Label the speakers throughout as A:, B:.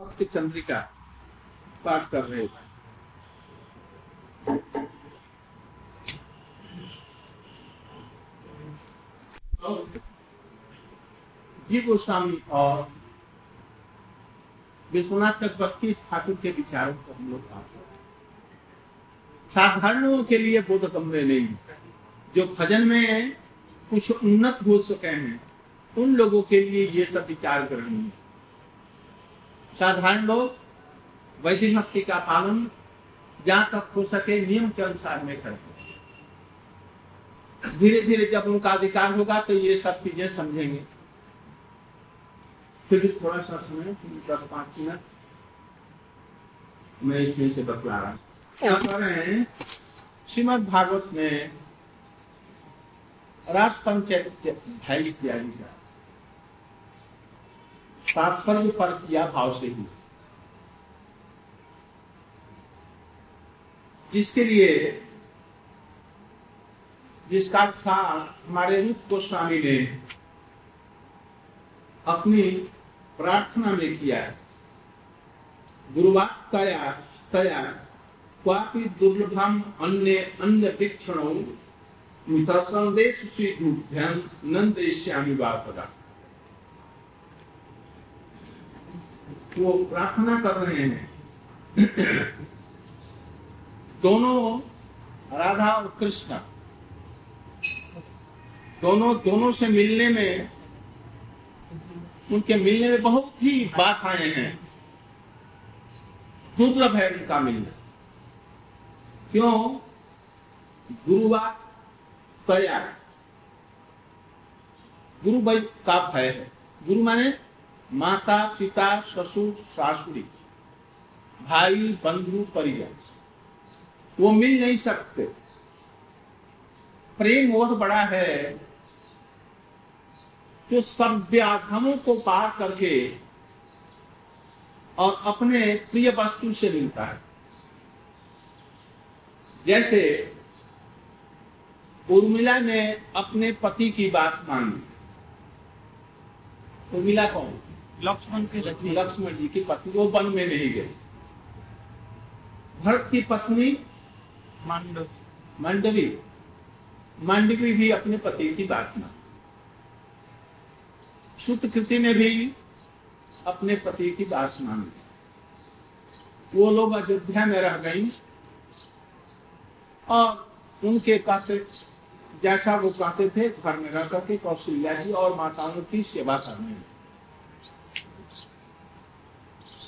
A: भक्ति चंद्रिका पाठ कर रहे थे जी गोस्वामी और विश्वनाथ चक्रवर्ती ठाकुर के विचारों को हम लोग साधारणों के लिए बोध कमरे नहीं, जो भजन में कुछ उन्नत हो सके हैं, उन लोगों के लिए ये सब विचार करनी है। साधारण लोग वैदिक भक्ति का पालन जहाँ तक हो सके नियम के अनुसार में करते धीरे धीरे जब उनका अधिकार होगा तो ये सब चीज़ें समझेंगे। फिर भी थोड़ा सा समय दस पाँच मिनट। मैं इसमें से बतला रहा पर श्रीमद भागवत में राष्ट्र पंचायत भाई इत्यादि का। तात्पर्य पर किया भाव से ही। जिसके लिए, जिसका साथ हमारे रूप गोस्वामी ने अपनी प्रार्थना में किया गुरुवाक तया तया, क्वापि दुर्लभम अन्य अन्य वीक्षण संदेश नंदेश्यामी वापदा वो प्रार्थना कर रहे हैं। दोनों राधा और कृष्ण, दोनों दोनों से मिलने में, उनके मिलने में बहुत ही बात आए हैं। दुर्लभ है उनका मिलना। क्यों? गुरुवार तया गुरु भाई का भय है। गुरु माने माता, पिता, ससुर, सासुरी, भाई, बंधु परिजन वो मिल नहीं सकते। प्रेम बहुत बड़ा है। जो सबको पार करके और अपने प्रिय वस्तु से मिलता है। जैसे उर्मिला ने अपने पति की बात मानी। उर्मिला कौन?
B: लक्ष्मण के
A: लक्ष्मण जी की पत्नी वो वन में नहीं गई। भरत की पत्नी
B: मांडव।
A: मंडवी। मांडवी भी अपने पति की बात मान। कृति ने भी अपने पति की बात मान। ली वो लोग अयोध्या में रह गई और उनके कहते जैसा वो कहते थे घर में रह करके कौशल्या जी और माताओं की सेवा करने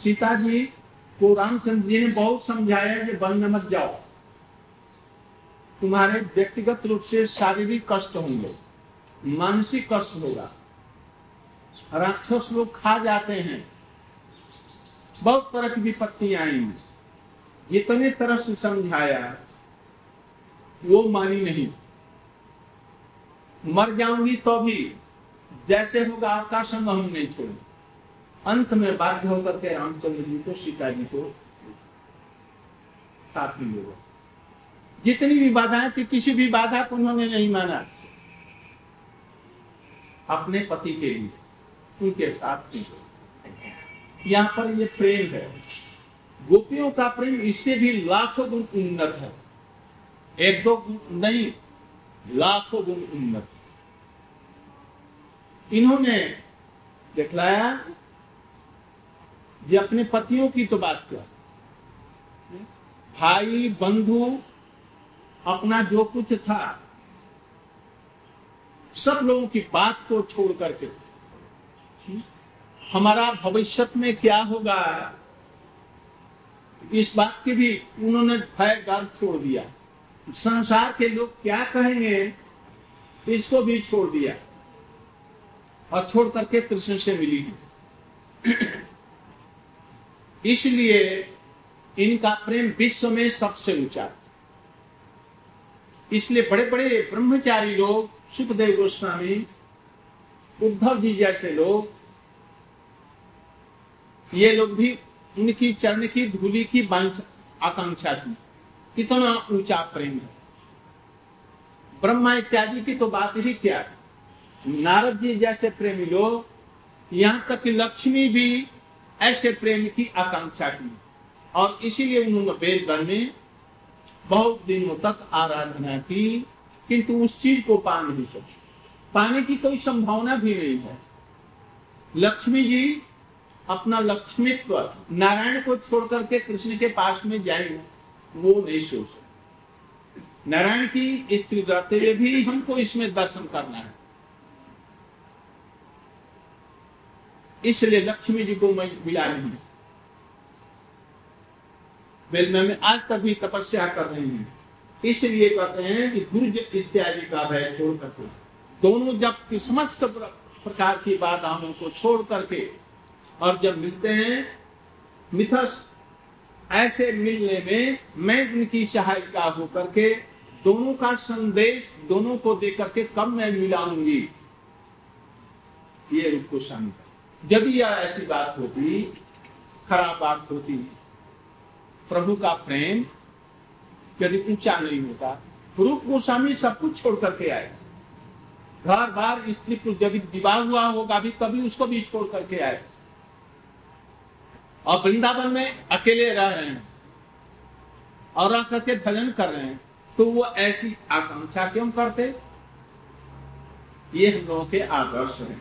A: सीता जी को रामचंद्र जी ने बहुत समझाया कि वन में मत जाओ। तुम्हारे व्यक्तिगत रूप से शारीरिक कष्ट होंगे, मानसिक कष्ट होगा। राक्षस लोग खा जाते हैं। बहुत तरह की विपत्ति आएँगी जितने तरह से समझाया, वो मानी नहीं। मर जाऊँगी तो भी, जैसे होगा आपका संग हम नहीं छोड़ेंगे। अंत में बाध्य होकर के रामचंद्र जी को सीता जी को साथ ही होगा जितनी भी बाधाएँ थी किसी भी बाधा को उन्होंने नहीं माना। अपने पति के लिए, उनके साथ थी यहाँ पर ये प्रेम है। गोपियों का प्रेम इससे भी लाखों गुण उन्नत है। एक दो गुण नहीं, लाखों गुण उन्नत इन्होंने दिखलाया ये अपने पतियों की तो बात क्या? भाई, बंधु, अपना जो कुछ था, सब लोगों की बात को छोड़ करके, हमारा भविष्य में क्या होगा? इस बात की भी उन्होंने भय डर छोड़ दिया। संसार के लोग क्या कहेंगे, इसको भी छोड़ दिया। और छोड़ करके कृष्ण से मिली। इसलिए इनका प्रेम विश्व में सबसे ऊँचा इसलिए बड़े बड़े ब्रह्मचारी लोग, सुखदेव गोस्वामी, उद्धव जी जैसे लोग, ये लोग भी उनकी चरण की, धूली की आकांक्षा थी। कितना ऊँचा प्रेम है। ब्रह्मा इत्यादि की तो बात ही क्या है? नारद जी जैसे प्रेमी लोग, यहाँ तक लक्ष्मी भी ऐसे प्रेम की आकांक्षा की। और इसीलिए उन्होंने वेद वन में बहुत दिनों तक आराधना की, किंतु उस चीज़ को पा नहीं सके। पाने की कोई संभावना भी नहीं है। लक्ष्मी जी अपना लक्ष्मित्व, नारायण को छोड़ करके कृष्ण के पास में जाएँगे वो नहीं सोच सकते नारायण की स्त्री रहते हुए भी हमको इसमें दर्शन करना है। इसलिए लक्ष्मी जी को मैं मिला नहीं। वेद में आज तक भी तपस्या कर रही है। इसलिए कहते हैं कि गुर्ज इत्यादि का भय छोड़ करके, दोनों जब समस्त प्रकार की बाधाओं को छोड़ करके, और जब मिलते हैं, मिथस ऐसे मिलने में मैं उनकी सहायता होकर के दोनों का संदेश, दोनों को दे करके कब मैं मिलाऊँगी? ये रूप गोस्वामी जब यह ऐसी बात होती, खराब बात होती, प्रभु का प्रेम यदि ऊँचा नहीं होता, रूप गोस्वामी सब कुछ छोड़ करके आए। घर बार स्त्री को जब विवाह हुआ होगा भी, तभी उसको भी छोड़ करके आए। और वृंदावन में अकेले रह रहे हैं और रह करके भजन कर रहे हैं तो वो ऐसी आकांक्षा क्यों करते? ये हम लोगों के आदर्श हैं।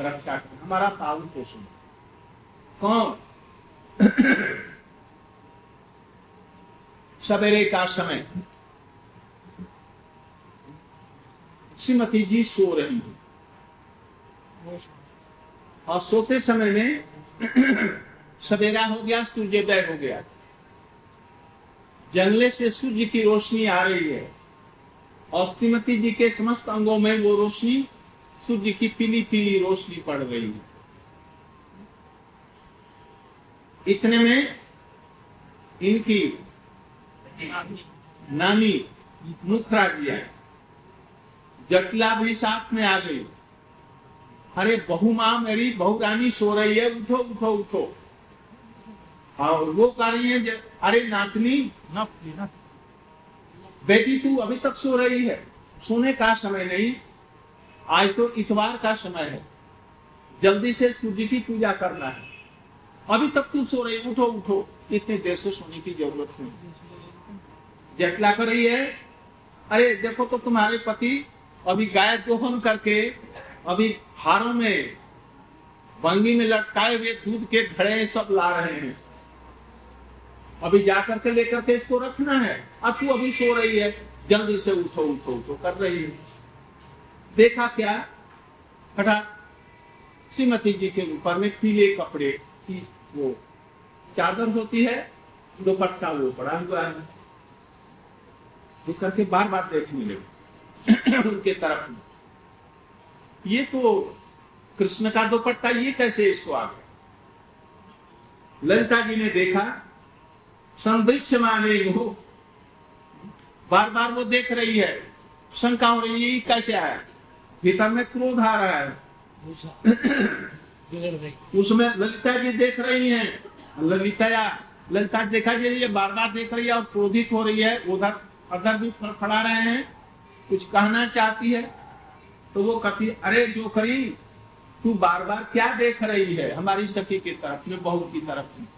A: रक्षा करें। हमारा पालन पोषण कौन? सवेरे का समय। श्रीमती जी सो रही है। और सोते समय में सवेरा हो गया, सूर्योदय हो गया। जंगले से सूर्य की रोशनी आ रही है। और श्रीमती जी के समस्त अंगों में वो रोशनी सूर्य की पीली पीली रोशनी पड़ रही है इतने में इनकी नानी मुखरा दिया जटला भी साथ में आ गई अरे बहु माँ मेरी बहु रानी सो रही है उठो उठो उठो और वो कह रही है अरे नातनी बेटी तू अभी तक सो रही है सोने का समय नहीं आज तो इतवार का समय है। जल्दी से सूर्य की पूजा करना है। अभी तक तू सो रही उठो उठो। इतनी देर से सोने की ज़रूरत नहीं। जटला कर रही है। अरे, देखो तो तुम्हारे पति अभी गाय दोहन करके, अभी हारों में, बंगी में लटकाए हुए दूध के घड़े सब ला रहे हैं। अभी जाकर के लेकर के इसको रखना है। अब तू अभी सो रही है। जल्दी से उठो उठो उठो, कर रही है। देखा क्या? हठात श्रीमती जी के ऊपर में पीले कपड़े की वो चादर होती है, दुपट्टा वो पड़ा हुआ है। करके बार बार देखने लगे उनके तरफ़ में। ये तो कृष्ण का दुपट्टा, ये कैसे इसको आ गया? ललिता जी ने देखा संदृश्य माने हो बार बार वो देख रही है। शंका हो रही है कैसे आया? भीतर में क्रोध आ रहा है। उसमें ललिता जी देख रही हैं। ललिता ललिता देखा जी ये बार बार देख रही है और क्रोधित हो रही है। उधर अदर भी खड़ा रहे हैं। कुछ कहना चाहती है। तो वो कहती अरे जो करी तू बार बार क्या देख रही है? हमारी सखी की तरफ़ में बहू की तरफ़ में।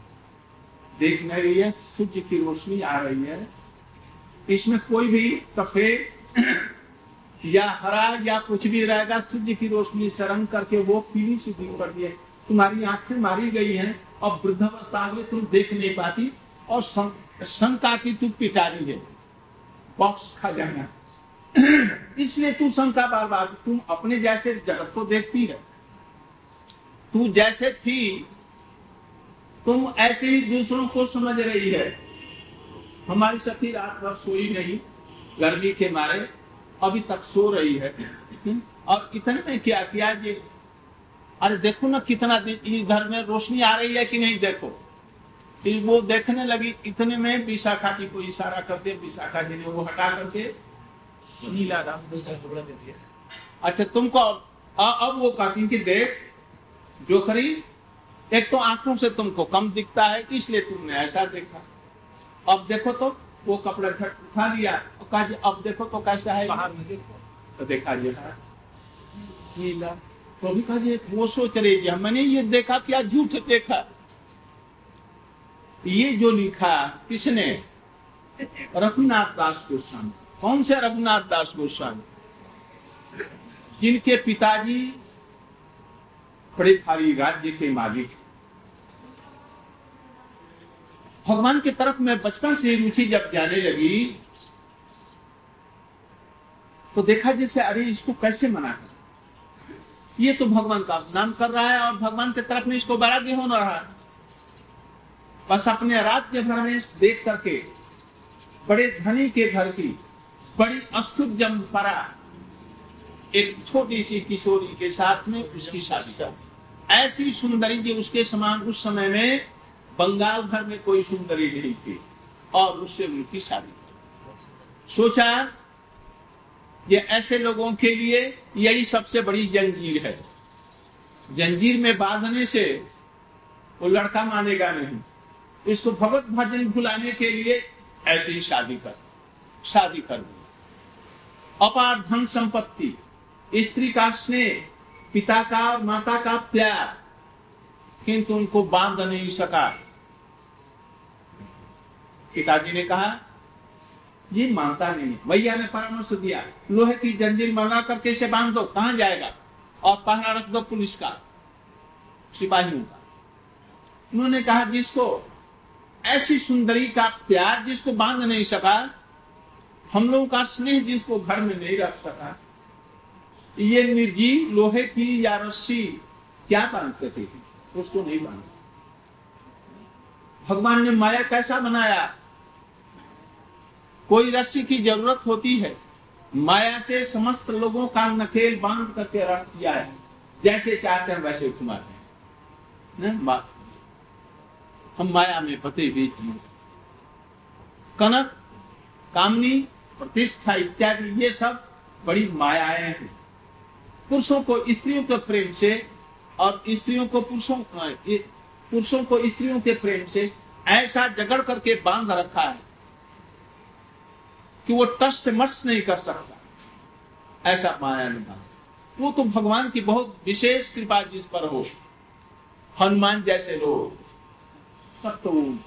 A: देख रही है सूर्य की रोशनी आ रही है। इसमें कोई भी सफ़ेद या हरा या कुछ भी रहेगा, सूर्य की रोशनी रंग करके वो पीली सी दिख पड़ती है। तुम्हारी आँखें मारी गई हैं और वृद्धावस्था में तुम देख नहीं पाती और शंका की तू पिटारी है। बॉक्स खा जाना। इसलिए तू शंका बार बार तुम अपने जैसे जगत को देखती है। तू जैसे थी, तुम ऐसे ही दूसरों को समझ रही है। हमारी सखी रात भर सोई नहीं, गर्मी के मारे अभी तक सो रही है। और इतने में क्या किया ये अरे देखो ना कितना इधर में रोशनी आ रही है कि नहीं देखो। फिर वो देखने लगी इतने में विशाखा जी को इशारा करते विशाखा जी ने वो हटा करके
B: नीला राम टुकड़ा दे दिया।
A: अच्छा तुमको अब अब वो कहती कि देख जो जोखरी एक तो आँखों से तुमको कम दिखता है इसलिए तुमने ऐसा देखा। अब देखो तो वो कपड़ा उठा लिया और कहा जी अब देखो तो कैसा है।
B: बाहर में देखो।
A: तो देखा जी हाँ, नीला। तो भी कहा जी वो सोच रही जी मैंने ये देखा क्या झूठ देखा। ये जो लिखा किसने? रघुनाथ दास गोस्वामी। कौन से रघुनाथ दास गोस्वामी? जिनके पिताजी बड़े भारी राज्य के मालिक भगवान की तरफ़ में बचपन से रुचि जब जाने लगी तो देखा जैसे अरे इसको कैसे मना कर? ये तो भगवान का अपमान कर रहा है और भगवान की तरफ़ में इसको वैराग्य होना रहा है। बस अपने राज्य भर में देख करके बड़े धनी के घर की बड़ी अस्तुत जमपरा एक छोटी सी किशोरी के साथ में उसकी शादी। कर ऐसी सुंदरी जी उसके समान उस समय में बंगाल भर में कोई सुंदरी नहीं थी, और उससे उनकी शादी सोचा, ये ऐसे लोगों के लिए यही सबसे बड़ी जंजीर है। जंजीर में बांधने से वो लड़का मानेगा नहीं। इसको भगवत भजन भुलाने के लिए ऐसे ही शादी कर शादी कर दी। अपार धन संपत्ति, स्त्री का स्नेह, पिता का और माता का प्यार, किंतु उनको बाँध नहीं सका। पिताजी ने कहा ये मानता नहीं। भैया ने परामर्श दिया, लोहे की जंजीर मंगा करके इसे बाँध दो, कहा जाएगा? और पहरा रख दो पुलिस का, सिपाहियों का। उन्होंने कहा, जिसको ऐसी सुंदरी का प्यार, जिसको बाँध नहीं सका, हम लोगों का स्नेह जिसको घर में नहीं रख सका, ये निर्जीव लोहे की या रस्सी क्या बाँध सकेगी उसको नहीं बाँध भगवान ने माया कैसा बनाया? कोई रस्सी की ज़रूरत होती है। माया से समस्त लोगों का नकेल बाँध करके रख दिया है। जैसे चाहते हैं वैसे घुमाते हैं। बात हम माया में पते बेचिए कनक, कामनी, प्रतिष्ठा इत्यादि, ये सब बड़ी मायाएँ हैं। पुरुषों को स्त्रियों के प्रेम से और स्त्रियों को पुरुषों पुरुषों को स्त्रियों के प्रेम से ऐसा जगड़ करके बाँध रखा है। कि वो टस से मर्स नहीं कर सकता। ऐसा माया ने बाँध वो तो भगवान की बहुत विशेष कृपा जिस पर हो। हनुमान जैसे लोग। तब तो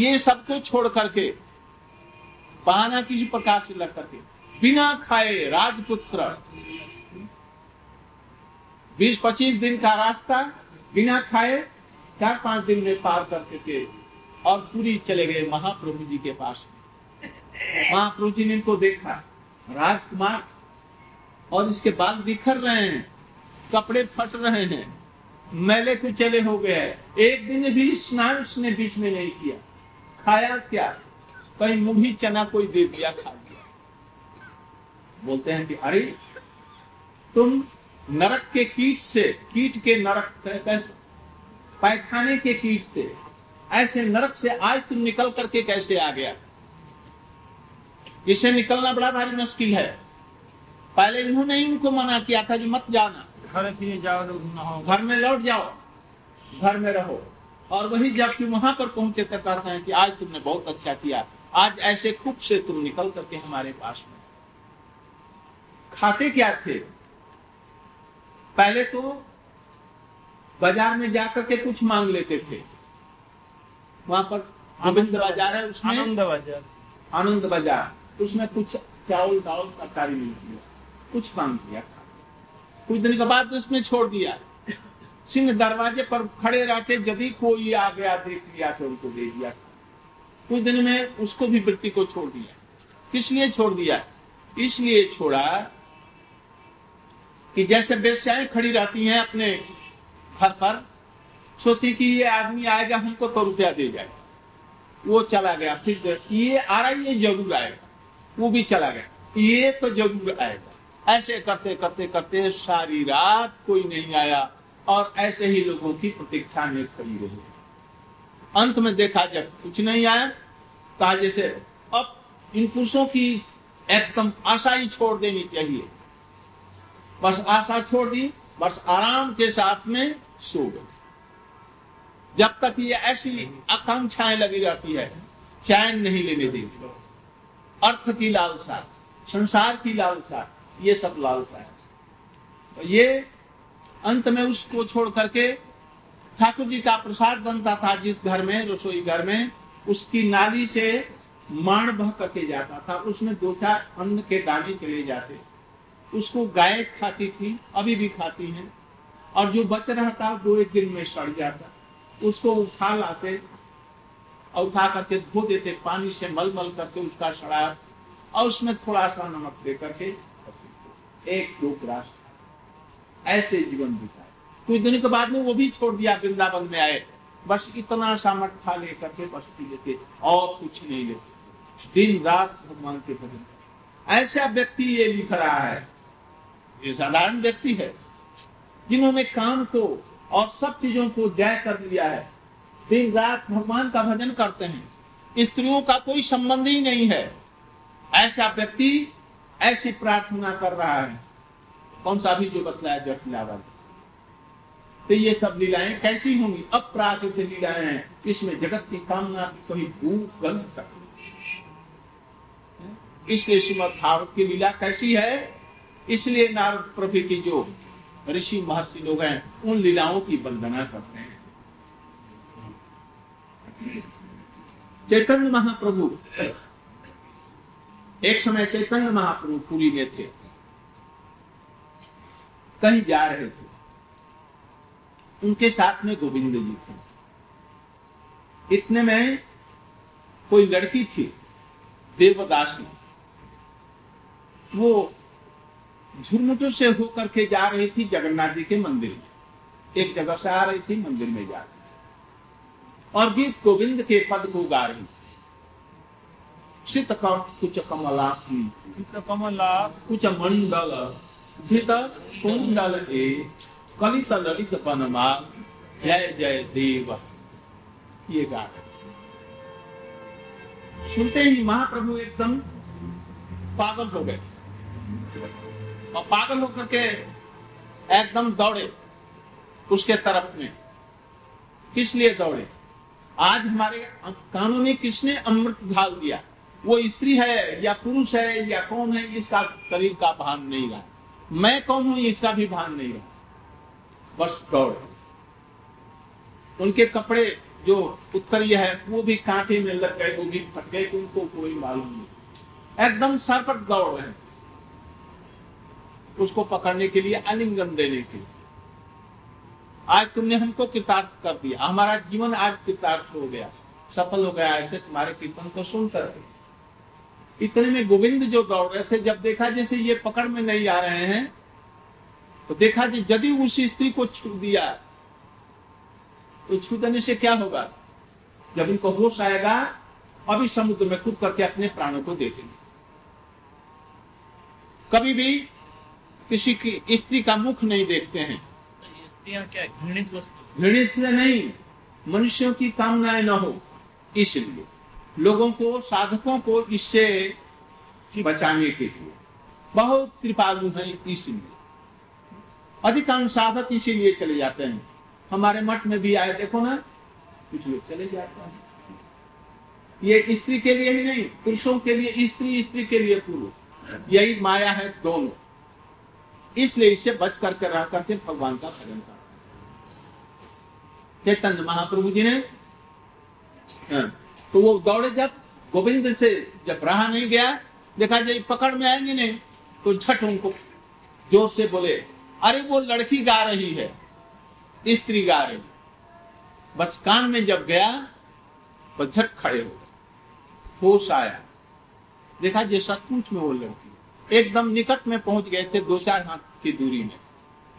A: ये सब सबको छोड़ करके, बहाना किसी प्रकार से लग करके, बिना खाए राजपुत्र। बीस पच्चीस दिन का रास्ता, बिना खाए चार पाँच दिन में पार करके के और पूरी चले गए महाप्रभु जी के पास। महाप्रभु जी ने इनको देखा, राजकुमार, और इसके बाल बिखर रहे हैं, कपड़े फट रहे हैं, मैले कुचले हो गए। एक दिन भी स्नान उसने बीच में नहीं किया। खाया क्या? कहीं मुढ़ी चना कोई दे दिया, खा दिया बोलते हैं कि अरे तुम नरक के कीट से, कीट के नरक पैखाने के कीट से ऐसे नरक से आज तुम निकल करके कैसे आ गया? इसे निकलना बड़ा भारी मुश्किल है। पहले इन्होंने इनको मना किया था कि मत जाना।
B: घर फिर जाओ
A: घर में लौट जाओ घर में रहो। और वही जब कि वहाँ पर पहुँचे तक कहते हैं कि आज तुमने बहुत अच्छा किया। आज ऐसे खूब से तुम निकल करके हमारे पास में। खाते क्या थे? पहले तो बाज़ार में जाकर के कुछ मांग लेते थे। वहाँ पर गोविंद बाज़ार है उसमें।
B: आनंद बाज़ार।
A: आनंद बाज़ार। उसमें कुछ चावल दाल तरकारी मिलती है कुछ मांग लिया कुछ दिन के बाद उसमें छोड़ दिया। सिंह दरवाजे पर खड़े रहते यदि कोई आ गया देख लिया तो उनको दे दिया। कुछ दिन में उसको भी वृत्ति को छोड़ दिया। किस लिए छोड़ दिया? इसलिए छोड़ा कि जैसे बेस्याएँ खड़ी रहती हैं अपने घर पर सोचती कि ये आदमी आएगा, हमको तो रुपया दे जाएगा। वो चला गया। फिर ये आ रहा ये ज़रूर आएगा। वो भी चला गया। ये तो ज़रूर आएगा। ऐसे करते करते करते सारी रात कोई नहीं आया और ऐसे ही लोगों की प्रतीक्षा में खड़ी रही। अंत में देखा, जब कुछ नहीं आया, कहा जैसे, अब इन पुरुषों की एकदम आशा ही छोड़ देनी चाहिए। बस आशा छोड़ दी, बस आराम के साथ में सो गए। जब तक ये ऐसी आकांक्षाएँ लगी रहती है, चैन नहीं लेने देगी अर्थ की लालसा, संसार की लालसा, ये सब लालसा है। तो ये अंत में उसको छोड़ करके ठाकुर जी का प्रसाद बनता था जिस घर में, रसोई घर में, उसकी नाली से माण बह करके जाता था। उसमें दो चार अन्न के दाने चले जाते। उसको गाय खाती थी, अभी भी खाती हैं। और जो बच रहा था वो एक दिन में सड़ जाता। उसको उठा लाते और उठा करके धो देते, पानी से मल मल करके उसका शराब और उसमें थोड़ा सा नमक दे करके एक दो ग्रास ऐसे जीवन बिताए। कुछ दिन के बाद में वो भी छोड़ दिया, वृंदावन में आए। बस इतना सामर्थ खा लेकर के बस पी लेते और कुछ नहीं लेते। दिन रात भगवान के भजन ऐसा व्यक्ति ये लिख रहा है। ये साधारण व्यक्ति है, जिन्होंने काम को और सब चीज़ों को जय कर लिया है। दिन रात भगवान का भजन करते हैं। स्त्रियों का कोई संबंध ही नहीं है। ऐसा व्यक्ति, ऐसी प्रार्थना कर रहा है। कौन सा भी जो बतलाया जटिला वाला तो ये सब लीलाएँ कैसी होंगी? अप्राकृत लीलाएँ हैं। इसमें जगत की कामना सही भूख गंध तक। इसलिए श्रीमद भागवत की लीला कैसी है? इसलिए नारद प्रभु की जो ऋषि महर्षि लोग हैं, उन लीलाओं की वंदना करते हैं। चैतन्य महाप्रभु। एक समय चैतन्य महाप्रभु पुरी में थे। कहीं जा रहे थे। उनके साथ में गोविंद जी थे। इतने में कोई लड़की थी, देवदासी वो झुरमुटो से होकर के जा रही थी जगन्नाथ जी के मंदिर में। एक जगह से आ रही थी, मंदिर में जा रही और गीत गोविंद के पद को गा रही शीत कुछ कमला
B: चित्र कमला
A: कुछ मंडल, धित कुंडल ए कलित ललित पनमा जय जय देव। ये गा रहे सुनते ही महाप्रभु एकदम पागल हो गए। और पागल होकर के एकदम दौड़े उसके तरफ़ में। किस लिए दौड़े? आज हमारे कानों में किसने अमृत ढाल दिया? वो स्त्री है या पुरुष है या कौन है, इसका शरीर का भान नहीं रहा। मैं कौन हूँ, इसका भी भान नहीं रहा। बस दौड़। उनके कपड़े जो उत्तरीय है, वो भी कांटे में लग गए, वो भी फट गए, उनको कोई मालूम नहीं। एकदम सर पर दौड़ रहे उसको पकड़ने के लिए आलिंगन देने के लिए। आज तुमने हमको कृतार्थ कर दिया। हमारा जीवन आज कृतार्थ हो गया। सफल हो गया। ऐसे तुम्हारे कीर्तन को सुनकर इतने में गोविंद जो दौड़ रहे थे, जब देखा जैसे ये पकड़ में नहीं आ रहे हैं तो देखा जी यदि उस स्त्री को छू दिया तो छू देने से क्या होगा? जब इनको होश आएगा, अभी समुद्र में कूद करके अपने प्राणों को देखेंगे। कभी भी किसी की स्त्री का मुख नहीं देखते हैं।
B: स्त्रियाँ क्या घृणित वस्तु।
A: घृणित से नहीं मनुष्यों की कामनाएँ न हो। इसलिए लोगों को साधकों को इससे बचाने के लिए बहुत कृपालु है इसलिए। अधिकांश साधक इसीलिए चले जाते हैं। हमारे मठ में भी आए देखो ना कुछ लोग चले जाते हैं। ये स्त्री के लिए ही नहीं पुरुषों के लिए स्त्री स्त्री के लिए पुरुष यही माया है दोनों। इसलिए इससे बच करके रह करके भगवान का भजन कर चैतन्य महाप्रभु जी ने हाँ, तो वो दौड़े जब गोविंद से जब रहा नहीं गया देखा जब पकड़ में आएँगे नहीं तो झट उनको ज़ोर से बोले अरे वो लड़की गा रही है स्त्री गा रही बस कान में जब गया तो झट खड़े हो गए होश आया। देखा जे सचमुच में वो लड़की एकदम निकट में पहुँच गए थे दो चार हाथ की दूरी में।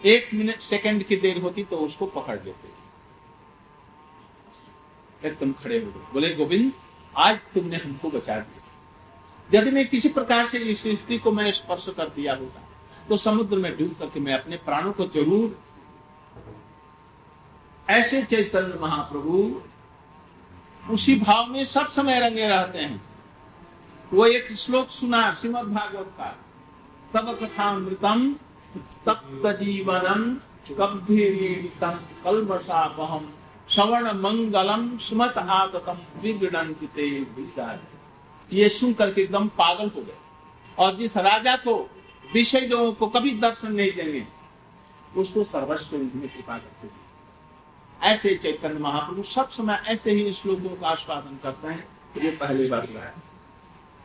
A: एक मिनट सेकंड की देर होती तो उसको पकड़ लेते। एकदम खड़े हो गए। बोले, गोविंद, आज तुमने हमको बचा दिया। यदि मैं किसी प्रकार से इस स्त्री को मैं स्पर्श कर दिया होता तो समुद्र में डूब करके मैं अपने प्राणों को ज़रूर ऐसे चैतन्य महाप्रभु, उसी भाव में सब समय रंगे रहते हैं। वो एक श्लोक सुना श्रीमद भागवत का। तब कथामृतम तप्त जीवनम कब्धीरीडितम कलमशापहम श्रवण मंगलम सुमत आततम विचार ये सुन करके एकदम पागल हो गए। और जिस राजा को, विषय लोगों को कभी दर्शन नहीं देंगे, उसको सर्वस्व में कृपा करते हैं। ऐसे चैतन्य महाप्रभु सब समय ऐसे ही श्लोकों का आस्वादन करते हैं। ये पहली बात है।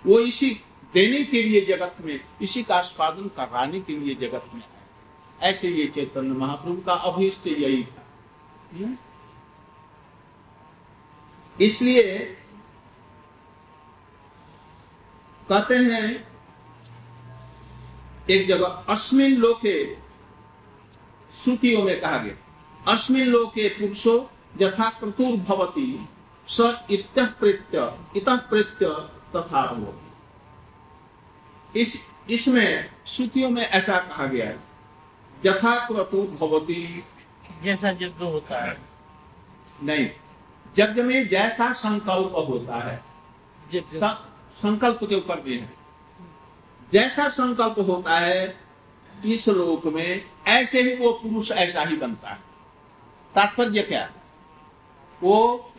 A: वो इसी देने के लिए जगत में, इसी का आस्वादन कराने के लिए जगत में ऐसे ये चैतन्य महाप्रभु का अभिष्ट यही था हम्म? इसलिए कहते हैं, एक जगह अश्मिन लोके श्रुतियों में कहा गया अश्मिन लोके पुरुषो यथा क्रतुर भवती स इत प्रेत्य इतः प्रेत्य तथा भवति इस इसमें श्रुतियों में ऐसा कहा गया है यथा क्रतुर भवती।
B: जैसा यज्ञ होता है।
A: नहीं यज्ञ में जैसा संकल्प होता है। संकल्प के ऊपर भी है। जैसा संकल्प होता है इस लोक में ऐसे ही वो पुरुष ऐसा ही बनता है। तात्पर्य क्या? वो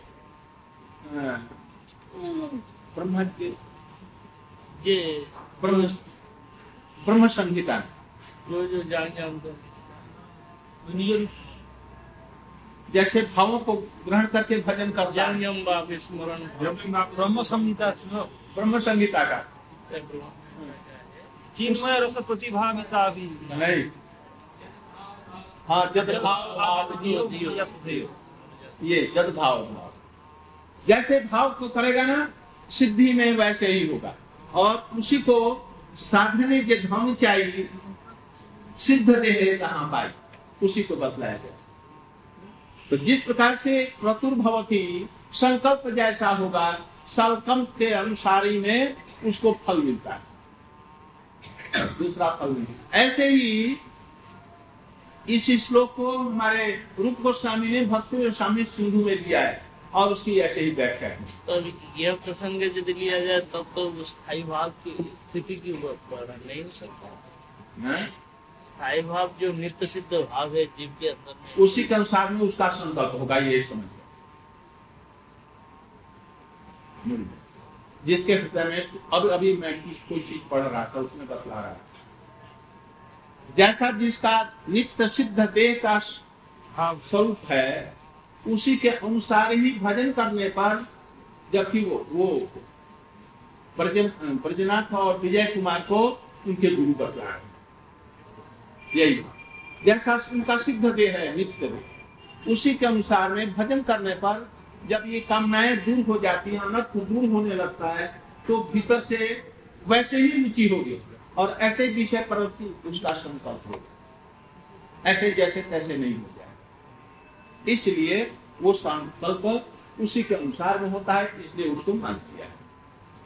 A: संहिता
B: जो जो जान जानते हैं
A: जैसे भावों को ग्रहण करके भजन
B: बाप स्मरण ब्रह्म संहिता सुनो।
A: ब्रह्म संहिता का।
B: चिन्मय रस प्रतिभागिता भी।
A: नहीं। हाँ जद भाव ये जद भाव भाव। जैसे भाव को करेगा ना सिद्धि में वैसे ही होगा। और उसी को साधने जो धन चाहिए। सिद्ध देह कहाँ पाई उसी को बतलाया गया। तो जिस प्रकार से प्रतुर भवती संकल्प जैसा होगा संकल्प के अनुसार ही में उसको फल मिलता है। दूसरा फल नहीं। ऐसे ही इस श्लोक को हमारे रूप गोस्वामी ने भक्ति स्वामी सिंधु में दिया है। और उसकी ऐसे ही व्याख्या है
B: तो यह प्रसंग यदि लिया जाए तब तो स्थायी भाव की स्थिति की वर्णन नहीं हो सकता।
A: हैं?
B: स्थायी भाव जो नित्य सिद्ध भाव है जीव के अंदर
A: उसी के अनुसार में उसका संकल्प होगा ये समझ लो। जिसके हृदय में अब अभी मैं कोई चीज़ पढ़ रहा था उसमें बतला रहा था। जैसा जिसका नित्य सिद्ध देह का स्वरूप है उसी के अनुसार ही भजन करने पर जबकि वो वो ब्रजन ब्रजनाथ और विजय कुमार को उनके गुरु बतला रहे यही जैसा उनका सिद्ध देह है, नित्य देह। उसी के अनुसार में भजन करने पर जब ये कामनाएँ दूर हो जाती हैं अनर्थ दूर होने लगता है तो भीतर से वैसे ही रुचि होगी और ऐसे विषय पर उसका संकल्प होगा। ऐसे जैसे तैसे नहीं हो जाए इसलिए वो संकल्प उसी के अनुसार में होता है इसलिए उसको मान लिया है।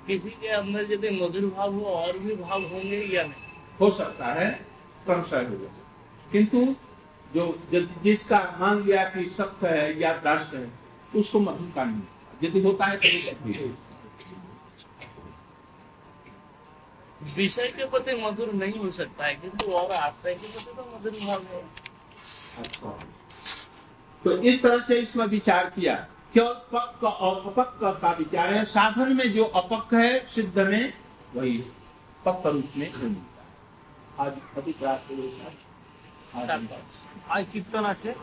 B: किसी के अंदर यदि मधुर भाव हो और भी भाव होंगे या नहीं?
A: हो सकता है क्रमशः हो किंतु जो जिसका मान लिया कि सत्य है या दर्श है उसको मधुर का नहीं होता। यदि होता है तो।
B: विषय के प्रति मधुर नहीं हो सकता है किंतु और आश्रय के प्रति तो मधुर भाव है।
A: अच्छा। तो इस तरह से इसमें विचार किया क्यों पक्क और अपक्क का विचार है। साधन में जो अपक्क है, सिद्ध में वही पक्क रूप में मिलता। आज अधिक राष्ट्र आज-
B: कितना আছে